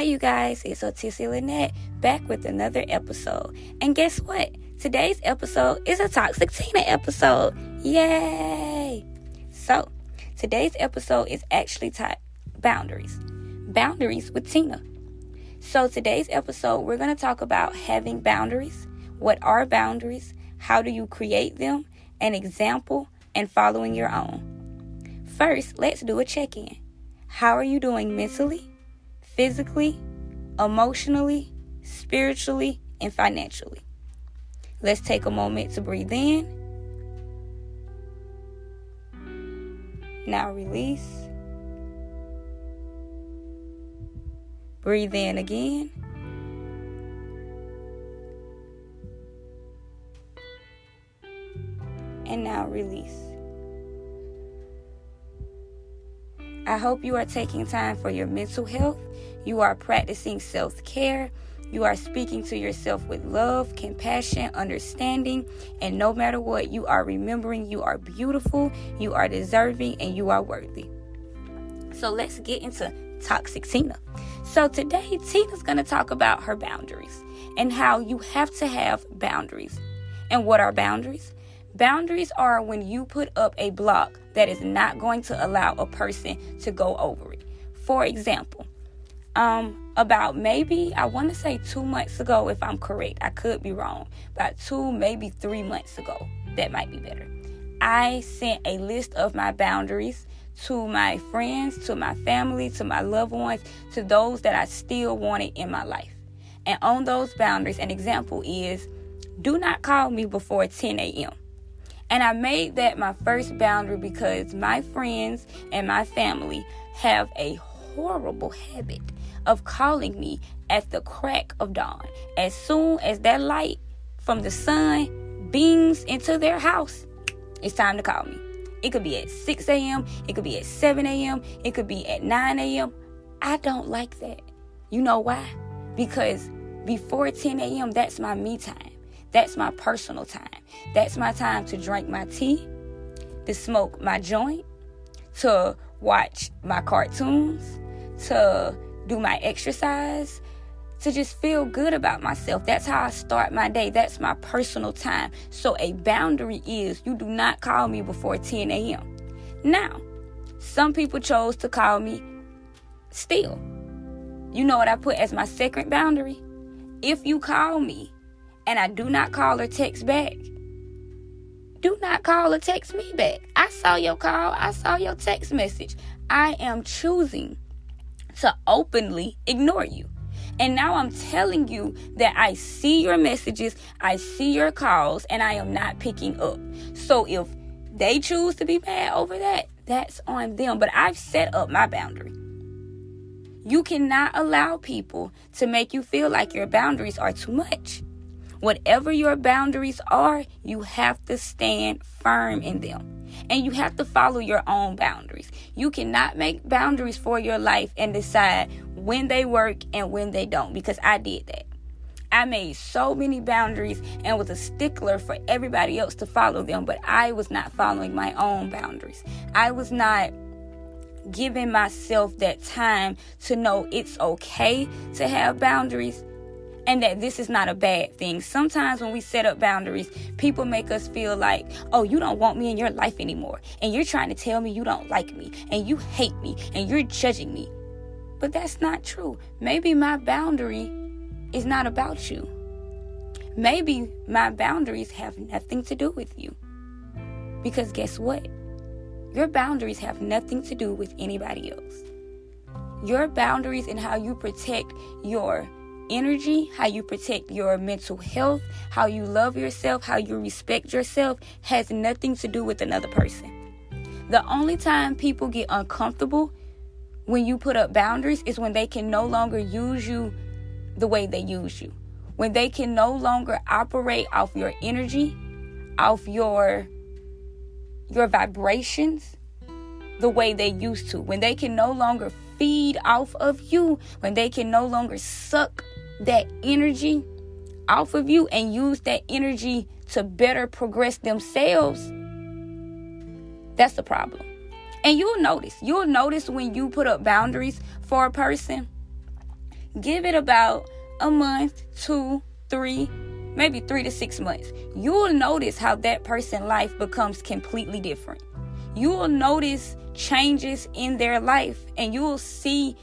Hi, you guys, it's Otissia Lynette back with another episode. And guess what? Today's episode is a Toxic Tina episode. Yay! So, today's episode is actually titled Boundaries. Boundaries with Tina. So, today's episode, we're going to talk about having boundaries. What are boundaries? How do you create them? An example and following your own. First, let's do a check in. How are you doing mentally? Physically, emotionally, spiritually, and financially. Let's take a moment to breathe in. Now release. Breathe in again. And now release. I hope you are taking time for your mental health you are practicing self care. You are speaking to yourself with love, compassion, understanding, and no matter what, you are remembering you are beautiful, you are deserving, and you are worthy. So let's get into Toxic Tina. So today, Tina's going to talk about her boundaries and how you have to have boundaries. And what are boundaries? Boundaries are when you put up a block that is not going to allow a person to go over it. For example, um about maybe I want to say 2 months ago if I'm correct. I could be wrong. About 2 maybe 3 months ago. That might be better. I sent a list of my boundaries to my friends, to my family, to my loved ones, to those that I still wanted in my life. And on those boundaries, an example is do not call me before 10 a.m. And I made that my first boundary because my friends and my family have a horrible habit of calling me at the crack of dawn. As soon as that light from the sun beams into their house, it's time to call me. It could be at 6 a.m., it could be at 7 a.m., it could be at 9 a.m. I don't like that. You know why? Because before 10 a.m., that's my me time. That's my personal time. That's my time to drink my tea, to smoke my joint, to watch my cartoons, to do my exercise, to just feel good about myself. That's how I start my day. That's my personal time. So a boundary is you do not call me before 10 a.m. Now, some people chose to call me still. You know what I put as my second boundary? If you call me and I do not call or text back, do not call or text me back. I saw your call, I saw your text message. I am choosing to openly ignore you. And now I'm telling you that I see your messages, I see your calls, and I am not picking up. So if they choose to be mad over that, that's on them. But I've set up my boundary. You cannot allow people to make you feel like your boundaries are too much. Whatever your boundaries are, you have to stand firm in them and you have to follow your own boundaries. You cannot make boundaries for your life and decide when they work and when they don't because I did that. I made so many boundaries and was a stickler for everybody else to follow them, but I was not following my own boundaries. I was not giving myself that time to know it's okay to have boundaries and that this is not a bad thing. Sometimes when we set up boundaries, people make us feel like, oh, you don't want me in your life anymore. And you're trying to tell me you don't like me and you hate me and you're judging me. But that's not true. Maybe my boundary is not about you. Maybe my boundaries have nothing to do with you. Because guess what? Your boundaries have nothing to do with anybody else. your boundaries and how you protect your energy, how you protect your mental health, how you love yourself, how you respect yourself has nothing to do with another person. The only time people get uncomfortable when you put up boundaries is when they can no longer use you the way they use you. When they can no longer operate off your energy, off your your vibrations the way they used to. When they can no longer feed off of you, when they can no longer suck that energy off of you and use that energy to better progress themselves, that's the problem. And you'll notice, you'll notice when you put up boundaries for a person, give it about a month, two, three, maybe three to six months. You'll notice how that person's life becomes completely different. You will notice changes in their life and you will see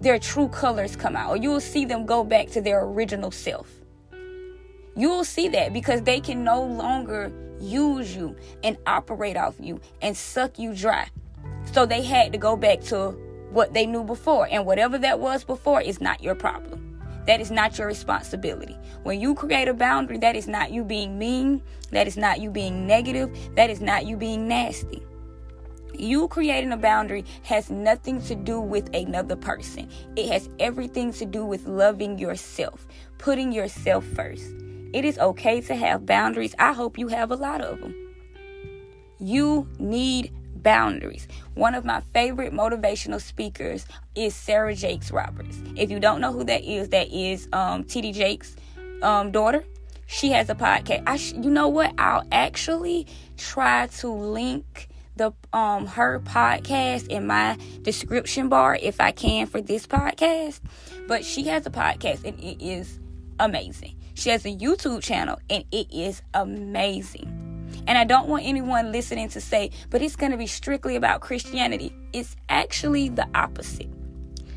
their true colors come out, or you will see them go back to their original self. You will see that because they can no longer use you and operate off you and suck you dry. So they had to go back to what they knew before. And whatever that was before is not your problem. That is not your responsibility. When you create a boundary, that is not you being mean. That is not you being negative. That is not you being nasty. You creating a boundary has nothing to do with another person. It has everything to do with loving yourself, putting yourself first. It is okay to have boundaries. I hope you have a lot of them. You need boundaries. One of my favorite motivational speakers is Sarah Jakes Roberts. If you don't know who that is, that is um, TD Jakes' um, daughter. She has a podcast. I sh- you know what? I'll actually try to link the um her podcast in my description bar if I can for this podcast. But she has a podcast and it is amazing. She has a YouTube channel and it is amazing. And I don't want anyone listening to say, but it's going to be strictly about Christianity. It's actually the opposite.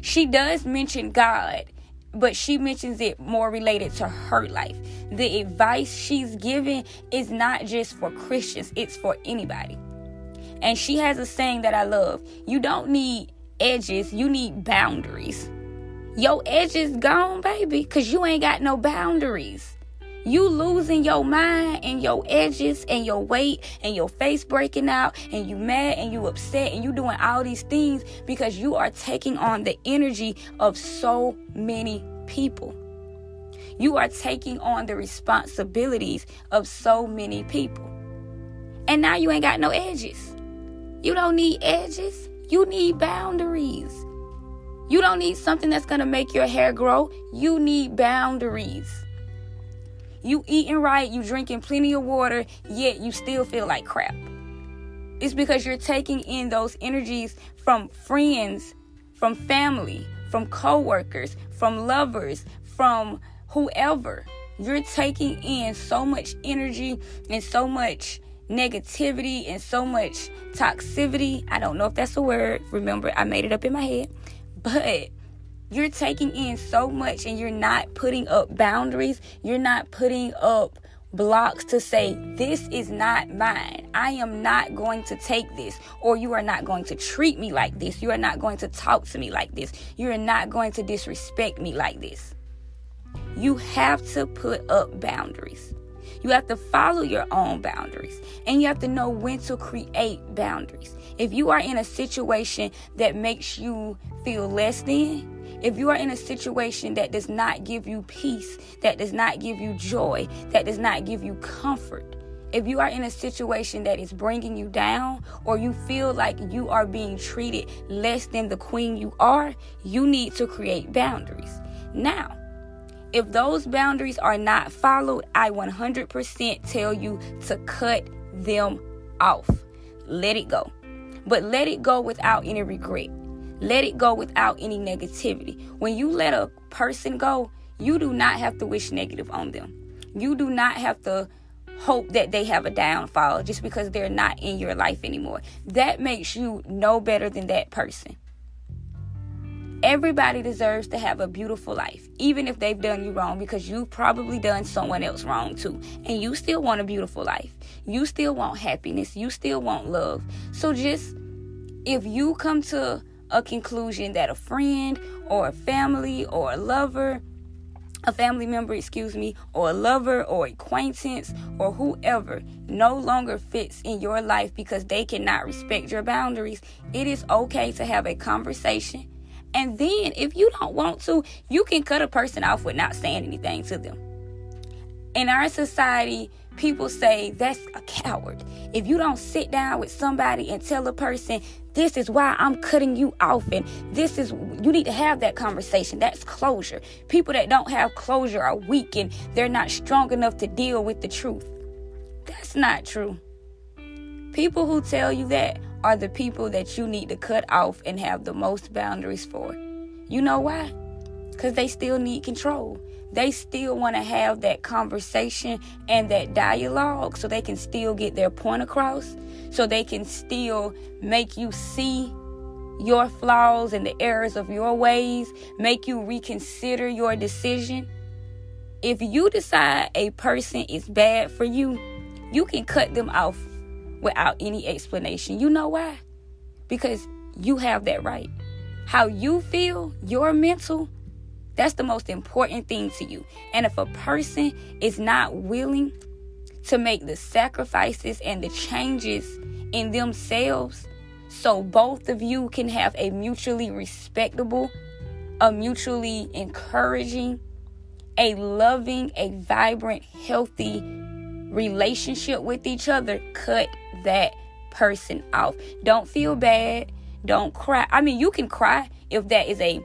She does mention God, but she mentions it more related to her life. The advice she's giving is not just for Christians, it's for anybody. And she has a saying that I love you don't need edges, you need boundaries. Your edges gone, baby, because you ain't got no boundaries. You losing your mind and your edges and your weight and your face breaking out and you mad and you upset and you doing all these things because you are taking on the energy of so many people. You are taking on the responsibilities of so many people. And now you ain't got no edges. You don't need edges. You need boundaries. You don't need something that's going to make your hair grow. You need boundaries. You eating right, you drinking plenty of water, yet you still feel like crap. It's because you're taking in those energies from friends, from family, from coworkers, from lovers, from whoever. You're taking in so much energy and so much negativity and so much toxicity. I don't know if that's a word. Remember, I made it up in my head. But you're taking in so much and you're not putting up boundaries. You're not putting up blocks to say, This is not mine. I am not going to take this. Or you are not going to treat me like this. You are not going to talk to me like this. You are not going to disrespect me like this. You have to put up boundaries. You have to follow your own boundaries and you have to know when to create boundaries. If you are in a situation that makes you feel less than, if you are in a situation that does not give you peace, that does not give you joy, that does not give you comfort, if you are in a situation that is bringing you down or you feel like you are being treated less than the queen you are, you need to create boundaries. Now, if those boundaries are not followed, I 100% tell you to cut them off. Let it go. But let it go without any regret. Let it go without any negativity. When you let a person go, you do not have to wish negative on them. You do not have to hope that they have a downfall just because they're not in your life anymore. That makes you no better than that person. Everybody deserves to have a beautiful life, even if they've done you wrong, because you've probably done someone else wrong too. And you still want a beautiful life. You still want happiness. You still want love. So just if you come to a conclusion that a friend or a family or a lover a family member, excuse me, or a lover or acquaintance or whoever no longer fits in your life because they cannot respect your boundaries, it is okay to have a conversation. And then, if you don't want to, you can cut a person off without saying anything to them. In our society, people say that's a coward. If you don't sit down with somebody and tell a person, this is why I'm cutting you off, and this is, you need to have that conversation. That's closure. People that don't have closure are weak and they're not strong enough to deal with the truth. That's not true. People who tell you that are the people that you need to cut off and have the most boundaries for. You know why? Because they still need control they still want to have that conversation and that dialogue so they can still get their point across, so they can still make you see your flaws and the errors of your ways, make you reconsider your decision. If you decide a person is bad for you, you can cut them off without any explanation. You know why? Because you have that right. How you feel, your mental, that's the most important thing to you. And if a person is not willing to make the sacrifices and the changes in themselves so both of you can have a mutually respectable, a mutually encouraging, a loving, a vibrant, healthy relationship with each other, cut that person off. Don't feel bad. Don't cry. I mean, you can cry if that is a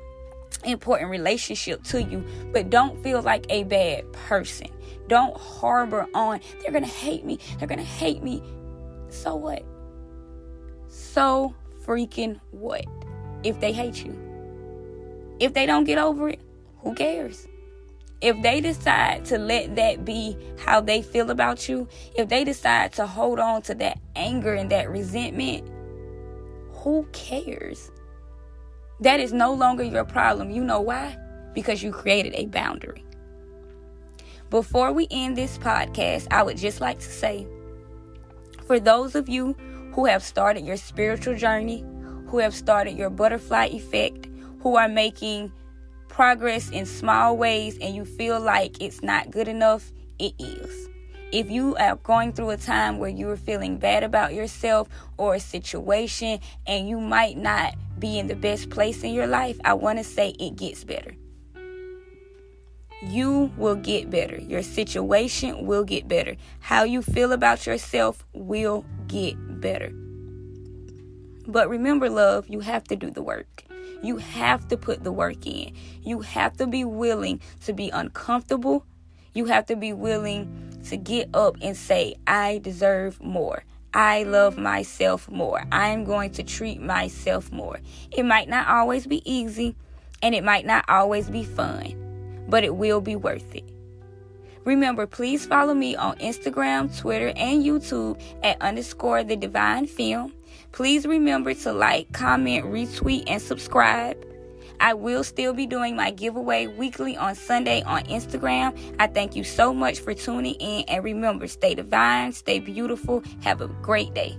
important relationship to you, but don't feel like a bad person. Don't harbor on, they're going to hate me. They're going to hate me. So what? So freaking what? If they hate you. If they don't get over it, who cares? If they decide to let that be how they feel about you, if they decide to hold on to that anger and that resentment, who cares? That is no longer your problem. You know why? Because you created a boundary. Before we end this podcast, I would just like to say for those of you who have started your spiritual journey, who have started your butterfly effect, who are making progress in small ways and you feel like it's not good enough, it is. If you are going through a time where you are feeling bad about yourself or a situation and you might not be in the best place in your life, I want to say it gets better. You will get better. Your situation will get better. How you feel about yourself will get better. But remember, love, you have to do the work. You have to put the work in. You have to be willing to be uncomfortable. You have to be willing to get up and say, I deserve more. I love myself more. I'm going to treat myself more. It might not always be easy and it might not always be fun, but it will be worth it. Remember, please follow me on Instagram, Twitter, and YouTube at underscore the divine film. Please remember to like, comment, retweet, and subscribe. I will still be doing my giveaway weekly on Sunday on Instagram. I thank you so much for tuning in. And remember, stay divine, stay beautiful. Have a great day.